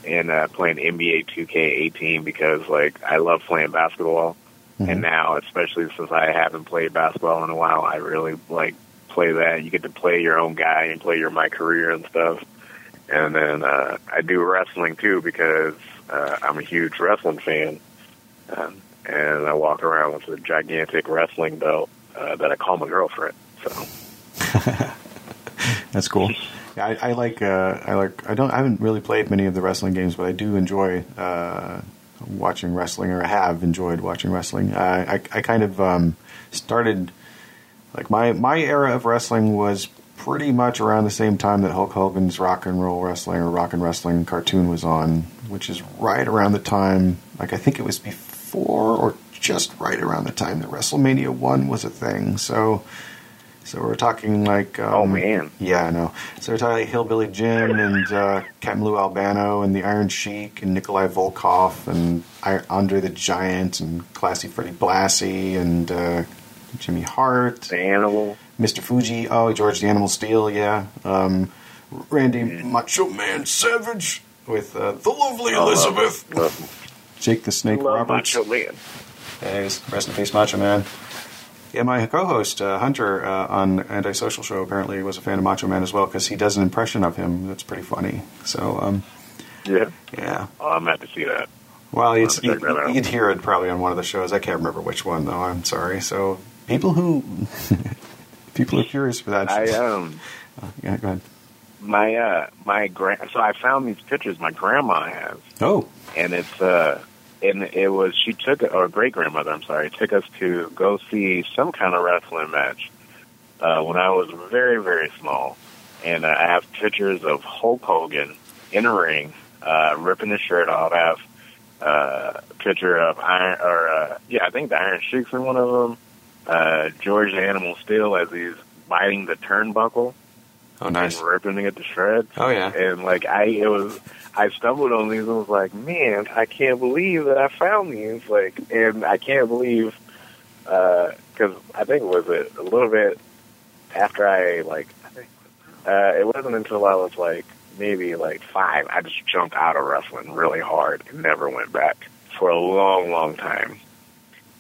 in uh, playing NBA 2K18 because like I love playing basketball, Mhm. and now especially since I haven't played basketball in a while, I really like play that. You get to play your own guy and play your my career and stuff. And then uh, I do wrestling too because uh, I'm a huge wrestling fan, um, and I walk around with a gigantic wrestling belt uh, that I call my girlfriend. So That's cool. Yeah, I, I like. Uh, I like. I don't. I haven't really played many of the wrestling games, but I do enjoy uh, watching wrestling, or I have enjoyed watching wrestling. I, I, I kind of um, started like my my era of wrestling was pretty much around the same time that Hulk Hogan's Rock and Roll Wrestling or Rock and Wrestling cartoon was on, which is right around the time. Like I think it was before or just right around the time that WrestleMania one was a thing. So. So we're talking like um, Oh, man. yeah, I know. So we're talking like Hillbilly Jim and uh, Captain Lou Albano and the Iron Sheik and Nikolai Volkov and I- Andre the Giant and Classy Freddie Blassie and uh, Jimmy Hart, the animal. Mr. Fuji, oh George the Animal Steel, yeah, um, Randy Macho Man Savage with uh, the lovely Elizabeth, Love, Jake the Snake love Roberts. Macho Man. Hey, rest in peace, Macho Man. Yeah, my co-host uh, Hunter uh, on Antisocial Show apparently was a fan of Macho Man as well because he does an impression of him that's pretty funny. So, um, Yeah. yeah. Oh, I'm about to see that. Well, you'd, I'll check that out. you'd hear it probably on one of the shows. I can't remember which one though. I'm sorry. So, people who people are curious for that. I um yeah, go ahead. my uh my grand. So I found these pictures my grandma has. Oh, and it's uh and it was she took or great grandmother I'm sorry took us to go see some kind of wrestling match uh, when I was very very small, and uh, I have pictures of Hulk Hogan in a ring uh, ripping his shirt off. I have uh, a picture of Iron or uh, yeah I think the Iron Sheik's in one of them. Uh, George the Animal Steele as he's biting the turnbuckle oh, nice. and ripping it to shreds. Oh yeah. And like I, it was, I stumbled on these and was like, man, I can't believe that I found these. Like, and I can't believe, because I think it was a, a little bit after I like, I think uh, it wasn't until I was like maybe like five, I just jumped out of wrestling really hard and never went back for a long, long time.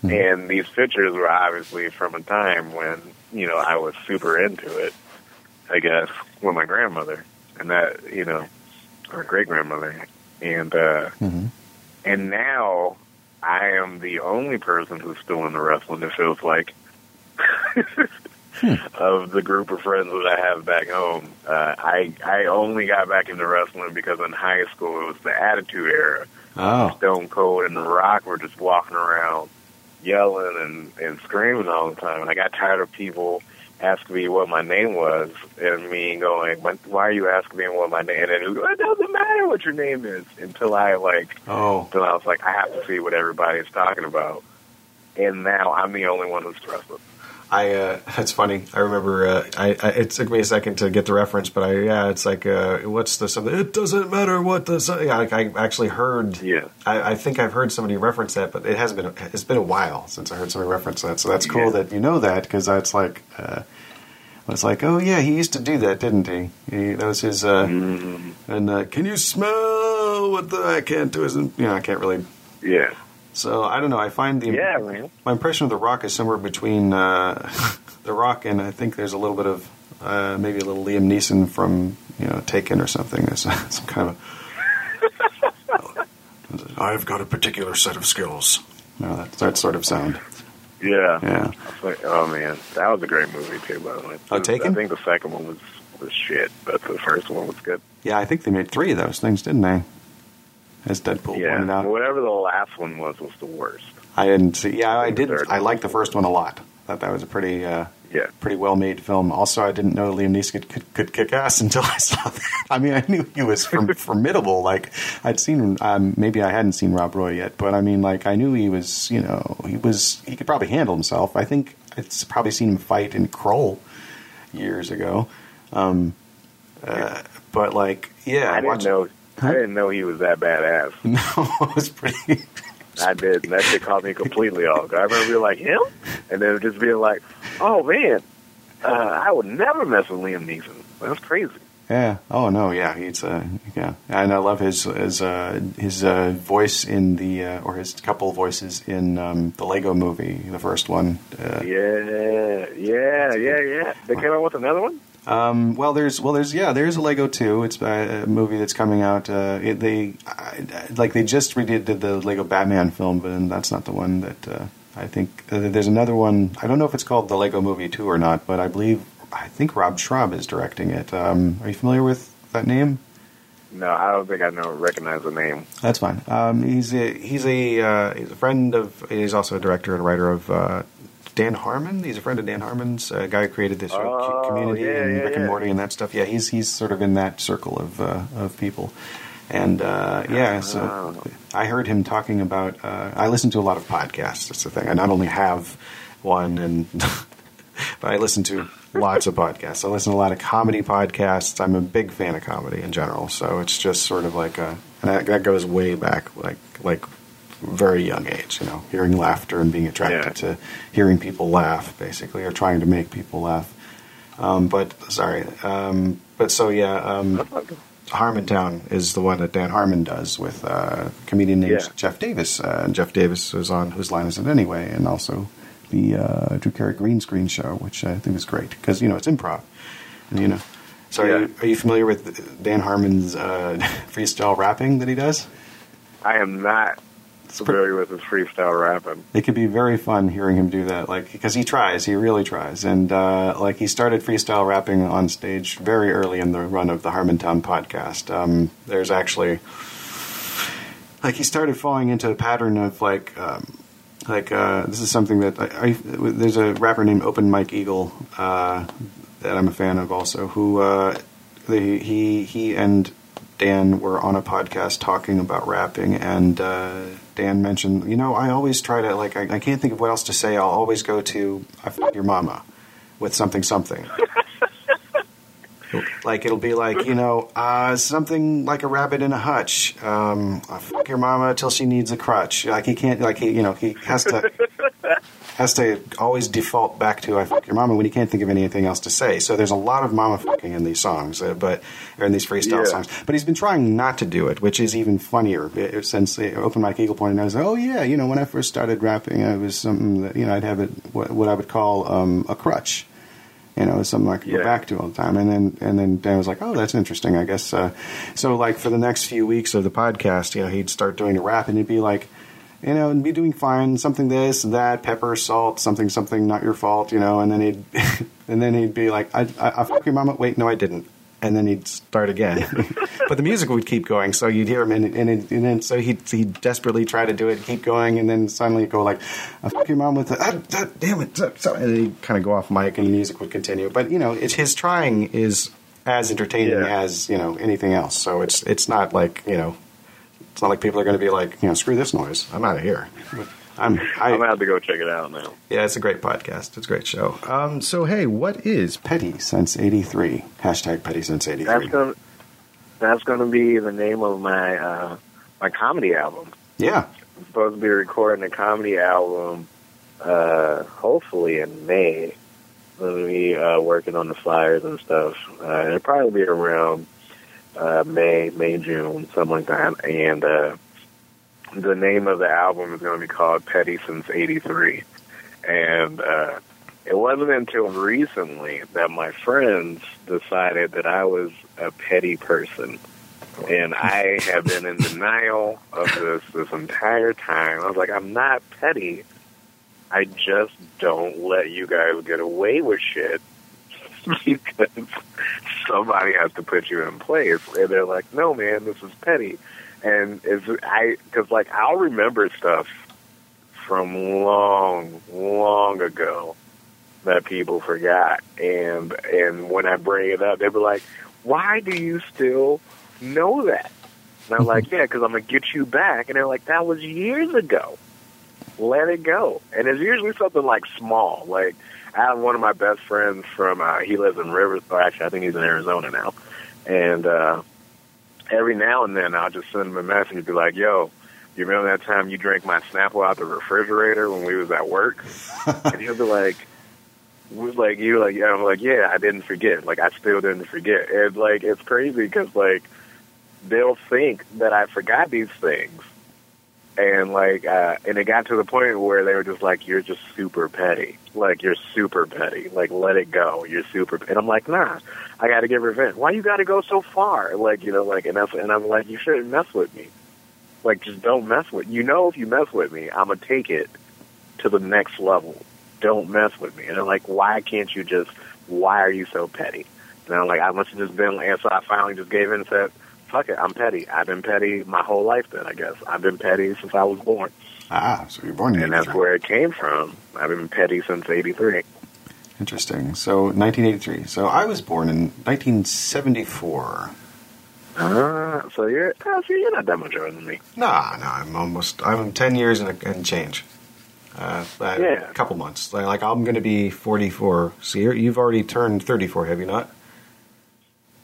And these pictures were obviously from a time when you know I was super into it. I guess with my grandmother and that you know or great grandmother and uh hmm and now I am the only person who's still in the wrestling it feels like of the group of friends that I have back home. Uh I I only got back into wrestling because in high school it was the attitude era Oh. Stone Cold and The Rock were just walking around yelling and, and screaming all the time. And I got tired of people asking me what my name was and me going, "Why- why are you asking me what my name? And then go, it doesn't matter what your name is until I like, Oh. until I was like, I have to see what everybody's talking about. And now I'm the only one who's trusted. I uh, that's funny. I remember uh, I, I it took me a second to get the reference, but I yeah, it's like uh, what's the something? It doesn't matter what the so- yeah, like, I actually heard. Yeah. I, I think I've heard somebody reference that, but it hasn't been. It's been a while since I heard somebody reference that. So that's cool Yeah. that you know that because that's like. Uh, it's like, oh yeah, he used to do that, didn't he? he that was his. Uh, And uh, can you smell what the I can't do? Isn't you know I can't really. Yeah. So I don't know. I find the Yeah, man. my impression of The Rock is somewhere between uh, The Rock and I think there's a little bit of uh, maybe a little Liam Neeson from you know Taken or something. There's some kind of. I've got a particular set of skills. No, that, that sort of sound. Yeah. Yeah. Like, oh man, that was a great movie too. By the way, Oh, Taken? I think the second one was was shit, but the first one was good. Yeah, I think they made three of those things, didn't they? As Deadpool yeah, pointed out. whatever the last one was was the worst. I didn't see. Yeah, I did. I liked the first one a lot. Thought that was a pretty, uh, Yeah. pretty well made film. Also, I didn't know Liam Neeson could, could, could kick ass until I saw that. I mean, I knew he was form- formidable. Like I'd seen, um, maybe I hadn't seen Rob Roy yet, but I mean, like I knew he was. You know, he was. He could probably handle himself. I think I'd probably seen him fight in Krull years ago. Um, uh, but like, yeah, I didn't watch- know. Huh? I didn't know he was that badass. No, it was pretty. I did. And that shit caught me completely off. guard. I remember being like him, and then just being like, "Oh man, uh, I would never mess with Liam Neeson. That's crazy." Yeah. Oh no. Yeah. He's uh. Yeah. And I love his his uh his uh voice in the uh, or his couple voices in um, the Lego Movie, the first one. Uh, Yeah, yeah, yeah, yeah. They came out with another one. Um. Well, there's well there's yeah there's a Lego two. It's uh, a movie that's coming out. Uh, it, they I, I- like they just redid did the Lego Batman film, but that's not the one that uh, I think. Uh, there's another one. I don't know if it's called the Lego Movie two or not, but I believe I think Rob Schrab is directing it. Um, are you familiar with that name? No, I don't think I know recognize the name. That's fine. Um, he's a he's a uh, he's a friend of. He's also a director and writer of uh, Dan Harmon. He's a friend of Dan Harmon's uh, guy who created this Oh, Community yeah, and yeah, Rick and yeah. Morty and that stuff. Yeah, he's he's sort of in that circle of uh, of people. And uh, yeah, so Oh. I heard him talking about. Uh, I listen to a lot of podcasts. That's the thing. I not only have one, and but I listen to lots of podcasts. I listen to a lot of comedy podcasts. I'm a big fan of comedy in general, so it's just sort of like a and that, that goes way back, like like very young age. You know, hearing laughter and being attracted Yeah. to hearing people laugh, basically, or trying to make people laugh. Um, but sorry, um, but so yeah. Um, Harmontown is the one that Dan Harmon does with uh, a comedian named Yeah. Jeff Davis. Uh, and Jeff Davis was on Whose Line Is It Anyway? And also the uh, Drew Carey Green Screen Show, which I think is great because, you know, it's improv. And, you know, so are, you, are you familiar with Dan Harmon's uh, freestyle rapping that he does? I am not familiar with his freestyle rapping. It could be very fun hearing him do that, like because he tries, he really tries, and uh, like he started freestyle rapping on stage very early in the run of the Harmontown podcast. Um, there's actually like he started falling into a pattern of like um, like uh, this is something that I, I, there's a rapper named Open Mike Eagle uh, that I'm a fan of also who uh, they, he he and Dan were on a podcast talking about rapping, and uh, Dan mentioned, you know, I always try to like, I, I can't think of what else to say. I'll always go to "I fuck your mama" with something something. like it'll be like you know uh, something like a rabbit in a hutch. Um, I fuck your mama till she needs a crutch. Like he can't like he you know he has to has to always default back to "I fuck your mama" when he can't think of anything else to say. So there's a lot of mama fucking in these songs, uh, but or in these freestyle Yeah. songs. But he's been trying not to do it, which is even funnier. uh, Since uh, Open Mike Eagle pointed out, oh yeah, you know when I first started rapping, it was something that you know I'd have it what, what I would call um, a crutch. You know, it's something I could go back to all the time. And then and then Dan was like, "Oh, that's interesting. I guess." Uh, so, like for the next few weeks of the podcast, you know, he'd start doing a rap, and he'd be like, you know, and be doing fine. Something this, that, pepper, salt, something, something, not your fault. You know, and then he'd and then he'd be like, "I, I, I fuck your mama." Wait, no, I didn't. and then he'd start again. but the music would keep going, so you'd hear him, and, and, and then so he'd, he'd desperately try to do it, keep going, and then suddenly go like, "I fuck your mom with the ah, ah, damn it," so, so, and he'd kind of go off mic, and the music would continue. But you know, it's his trying is as entertaining Yeah. as you know anything else. So it's it's not like you know, it's not like people are going to be like, you know, screw this noise, I'm out of here. I'm, I, I'm gonna have to go check it out now. yeah, it's a great podcast. It's a great show. Um, so hey, what is Petty Since '83? Hashtag Petty Since '83. gonna that's gonna be the name of my uh, my comedy album. Yeah. I'm supposed to be recording a comedy album, uh, hopefully in May. I'm gonna be uh, working on the flyers and stuff. Uh, it'll probably be around uh, May, May, June, something like that. And uh, the name of the album is going to be called Petty Since '83. And uh, it wasn't until recently that my friends decided that I was a petty person. And I have been in denial of this this entire time. I was like, I'm not petty. I just don't let you guys get away with shit because somebody has to put you in place. And they're like, no, man, this is petty. And it's I because like I'll remember stuff from long, long ago that people forgot. And and when I bring it up, they were like, "Why do you still know that?" And I'm like, "Yeah, because I'm gonna get you back." And they're like, "That was years ago. Let it go." And it's usually something like small. Like I have one of my best friends from uh, he lives in Rivers. Or actually, I think he's in Arizona now. And uh, every now and then, I'll just send him a message and be like, "Yo." You remember that time you drank my Snapple out the refrigerator when we was at work? and he'll be like, was like you like yeah I'm like yeah I didn't forget like I still didn't forget and like it's crazy because like they'll think that I forgot these things and like uh and it got to the point where they were just like you're just super petty. Like you're super petty. Like let it go. You're super and I'm like nah I got to get revenge. Why you got to go so far? Like you know like and that's and I'm like you shouldn't mess with me. Like just don't mess with you know if you mess with me I'm gonna take it to the next level. Don't mess with me. And they're like, why can't you just, why are you so petty? And I'm like, I must have just been, and so I finally just gave in and said, fuck it, I'm petty. I've been petty my whole life then, I guess. I've been petty since I was born. Ah, so you're born in And that's 83. where it came from. I've been petty since 83. Interesting. So 1983. So I was born in 1974. Uh, so you're, oh, so you're not that much older than me. Nah, no, I'm almost. I'm 10 years and, and change. Uh, uh, Yeah. a couple months. Like, like I'm going to be 44. So you're, you've already turned 34, have you not?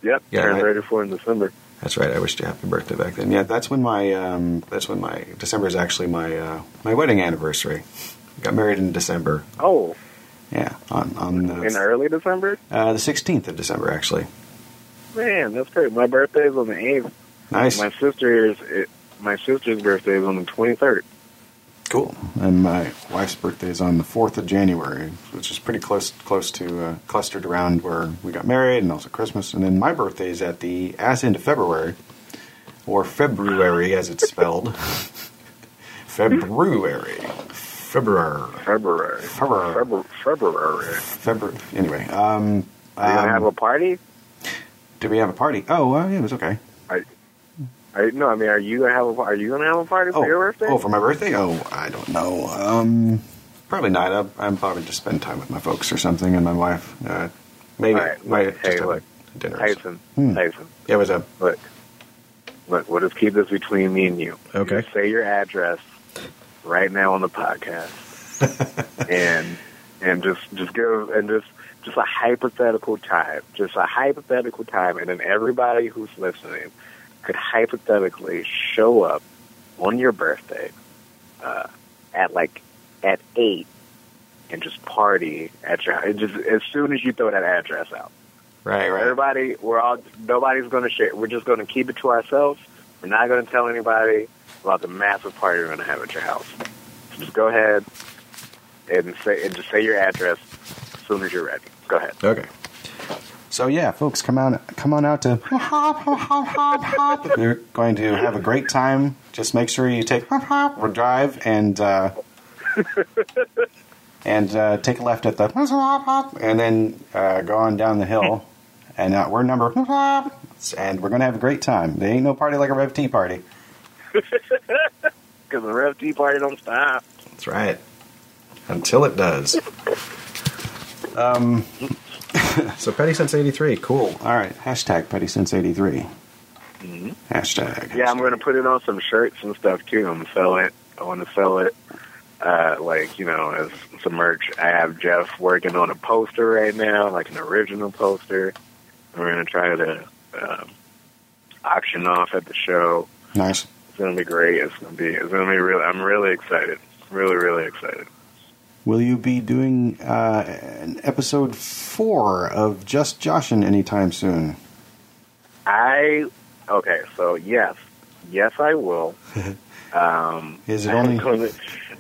Yep, Yeah, turned I- 34 in December. That's right. I wished you happy birthday back then. Yeah, that's when my um, that's when my December is actually my uh, my wedding anniversary. Got married in December. Oh, Yeah, on on the, in early December? uh, the 16th of December actually. Man, that's great. My birthday's on the 8th. Nice, My sister's, it, my sister's birthday is on the 23rd. Cool. And my wife's birthday is on the 4th of January, which is pretty close close to uh, clustered around where we got married, and also Christmas. And then my birthday is at the ass end of February, or February as it's spelled. February, February, February. February. February. February. Anyway, um, Are you gonna um, have a party? Did we have a party? Oh, uh, yeah, it was okay. No, I mean, are you gonna have a Are you gonna have a party for Oh, your birthday? oh, for my birthday? Oh, I don't know. Um, probably not. I'll, I'm probably just spend time with my folks or something, and my wife. Uh, maybe. All right, might look, just hey, have look. a dinner. Tyson, Hmm. Tyson, Yeah, what's up? look, look. We'll just keep this between me and you. Okay. Just say your address right now on the podcast, and and just just give and just just a hypothetical time, just a hypothetical time, and then everybody who's listening could hypothetically show up on your birthday uh, at like at eight and just party at your just as soon as you throw that address out. Right, right. Everybody, we're all nobody's going to share. We're just going to keep it to ourselves. We're not going to tell anybody about the massive party we're going to have at your house. So just go ahead and say and just say your address as soon as you're ready. Go ahead. Okay. So yeah, folks, come on, come on out to. You're going to have a great time. Just make sure you take or drive and uh, and uh, take a left at the and then uh, go on down the hill and uh, we're number, and we're gonna have a great time. There ain't no party like a Rev Tea party. Because the Rev Tea party don't stop. That's right. Until it does. Um. so Petty Since eighty three, cool. All right. Hashtag Petty Since eighty three. Mhm. Hashtag. Yeah, I'm going to put it on some shirts and stuff too. I'm gonna sell it. I want to sell it, uh, like you know, as some merch. I have Jeff working on a poster right now, like an original poster. We're going to try to um, auction off at the show. Nice. It's going to be great. It's going to be. It's going to be really. I'm really excited. Really, really excited. Will you be doing uh, an episode four of Just Joshin anytime soon? I okay. So yes, yes, I will. Um, Is it only-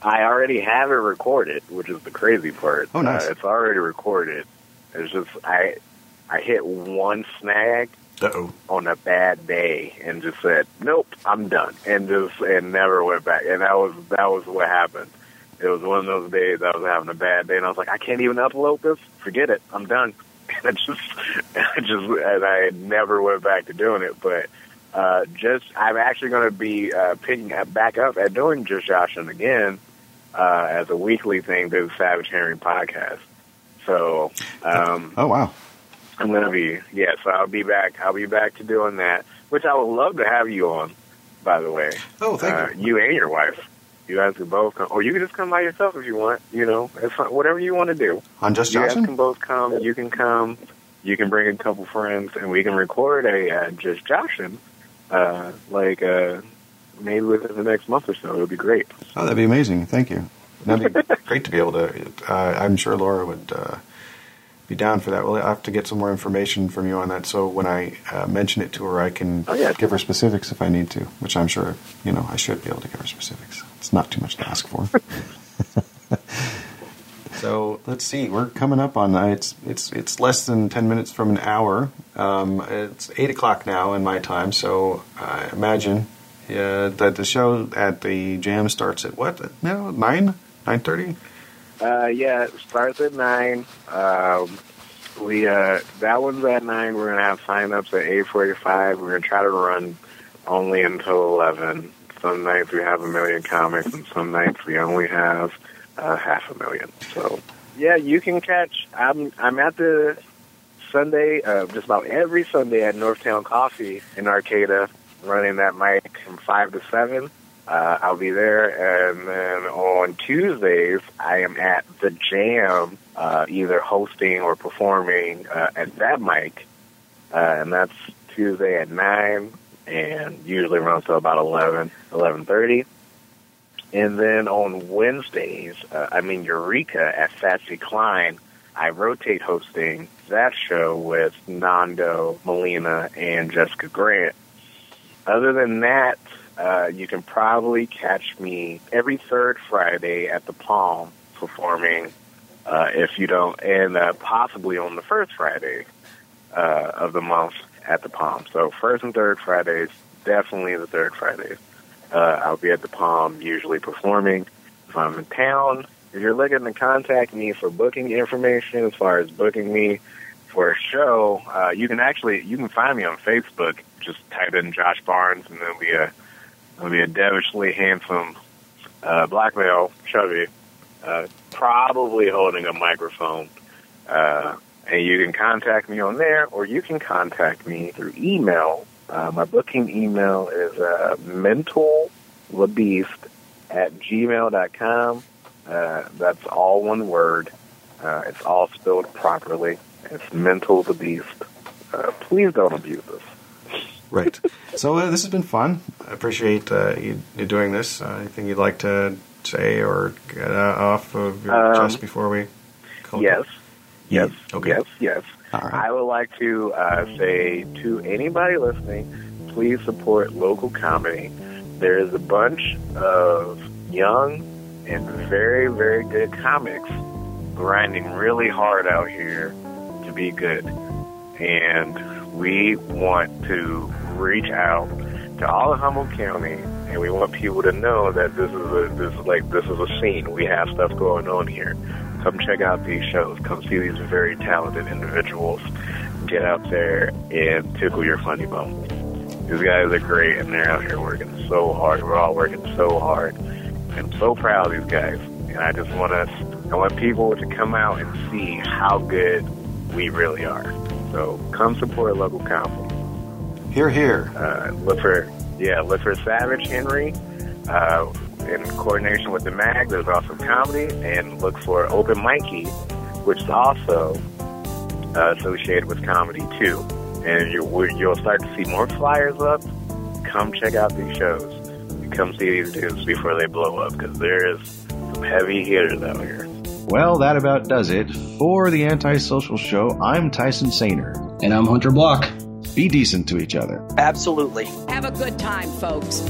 I already have it recorded, which is the crazy part. Oh, nice. Uh, it's already recorded. It's just I I hit one snag Uh oh. on a bad day and just said, "Nope, I'm done," and just and never went back. And that was that was what happened. It was one of those days I was having a bad day, and I was like, "I can't even upload this. Forget it. I'm done." And I just, I just, and I never went back to doing it. But uh, just, I'm actually going to be uh, picking up- back up at doing just Joshin again uh, as a weekly thing through the Savage Henry podcast. So. Um, Oh wow. I'm gonna be yeah, so I'll be back. I'll be back to doing that, which I would love to have you on. By the way, Oh, thank uh, you. you and your wife, you guys can both come, or you can just come by yourself if you want. You know, it's whatever you want to do. On Just You guys Joshin? can both come. You can come. You can bring a couple friends, and we can record a uh, just Joshin, uh, like uh, maybe within the next month or so. It would be great. Oh, that'd be amazing. Thank you. That'd be great to be able to. Uh, I'm sure Laura would uh, be down for that. We'll have to get some more information from you on that, so when I uh, mention it to her, I can Oh, yeah. give her specifics if I need to. Which I'm sure you know I should be able to give her specifics. It's not too much to ask for. so let's see. We're coming up on uh, it's it's it's less than ten minutes from an hour. Um, it's eight o'clock now in my time, so I imagine yeah, that the show at the jam starts at what? No, nine, nine thirty. Uh, yeah, it starts at nine. Um, we uh, that one's at nine. We're gonna have sign-ups at eight forty-five. We're gonna try to run only until eleven. Some nights we have a million comics, and some nights we only have uh, half a million. So yeah, you can catch. I'm I'm at the Sunday, uh, just about every Sunday at Northtown Coffee in Arcata, running that mic from five to seven. Uh, I'll be there, and then on Tuesdays I am at the Jam, uh, either hosting or performing uh, at that mic, uh, and that's Tuesday at nine, and usually runs to about eleven, eleven thirty. And then on Wednesdays, uh, I'm in Eureka at Fatsy Klein. I rotate hosting that show with Nando, Molina, and Jessica Grant. Other than that, uh, you can probably catch me every third Friday at the Palm performing. Uh, if you don't, and uh, possibly on the first Friday uh, of the month at the Palm. So first and third Fridays, definitely the third Fridays. Uh, I'll be at the Palm, usually performing. If I'm in town, if you're looking to contact me for booking information, as far as booking me for a show, uh, you can actually you can find me on Facebook. Just type in Josh Barnes, and there'll be a there'll be a devilishly handsome uh, black male, chubby, uh, probably holding a microphone. Uh, and you can contact me on there, or you can contact me through email. Uh, my booking email is uh, mentalthebeast at gmail gmail.com. Uh, that's all one word. Uh, it's all spelled properly. It's mental the beast. Uh, please don't abuse this. Right. so uh, this has been fun. I appreciate uh, you, you doing this. Uh, anything you'd like to say or get uh, off of your Um, chest before we? Call Yes. Yes. Okay. Yes. Yes. Right. I would like to uh, say to anybody listening, please support local comedy. There is a bunch of young and very, very good comics grinding really hard out here to be good. And we want to reach out to all of Humboldt County and we want people to know that this is a this is like this is a scene. We have stuff going on here. Come check out these shows. Come see these very talented individuals. get out there and tickle your funny bone. These guys are great, and they're out here working so hard. We're all working so hard. I'm so proud of these guys. And I just want us, I want people to come out and see how good we really are. So come support a local comedy. Here, here. Uh, look for, yeah, look for Savage Henry. Uh, in coordination with the mag, there's also comedy, and look for Open Mikey, which is also uh, associated with comedy too. And you, you'll start to see more flyers up. Come check out these shows. Come see these dudes before they blow up, because there is some heavy hitters out here. Well, that about does it for the Antisocial Show. I'm Tyson Sainer. And I'm Hunter Block. Be decent to each other. Absolutely. Have a good time, folks.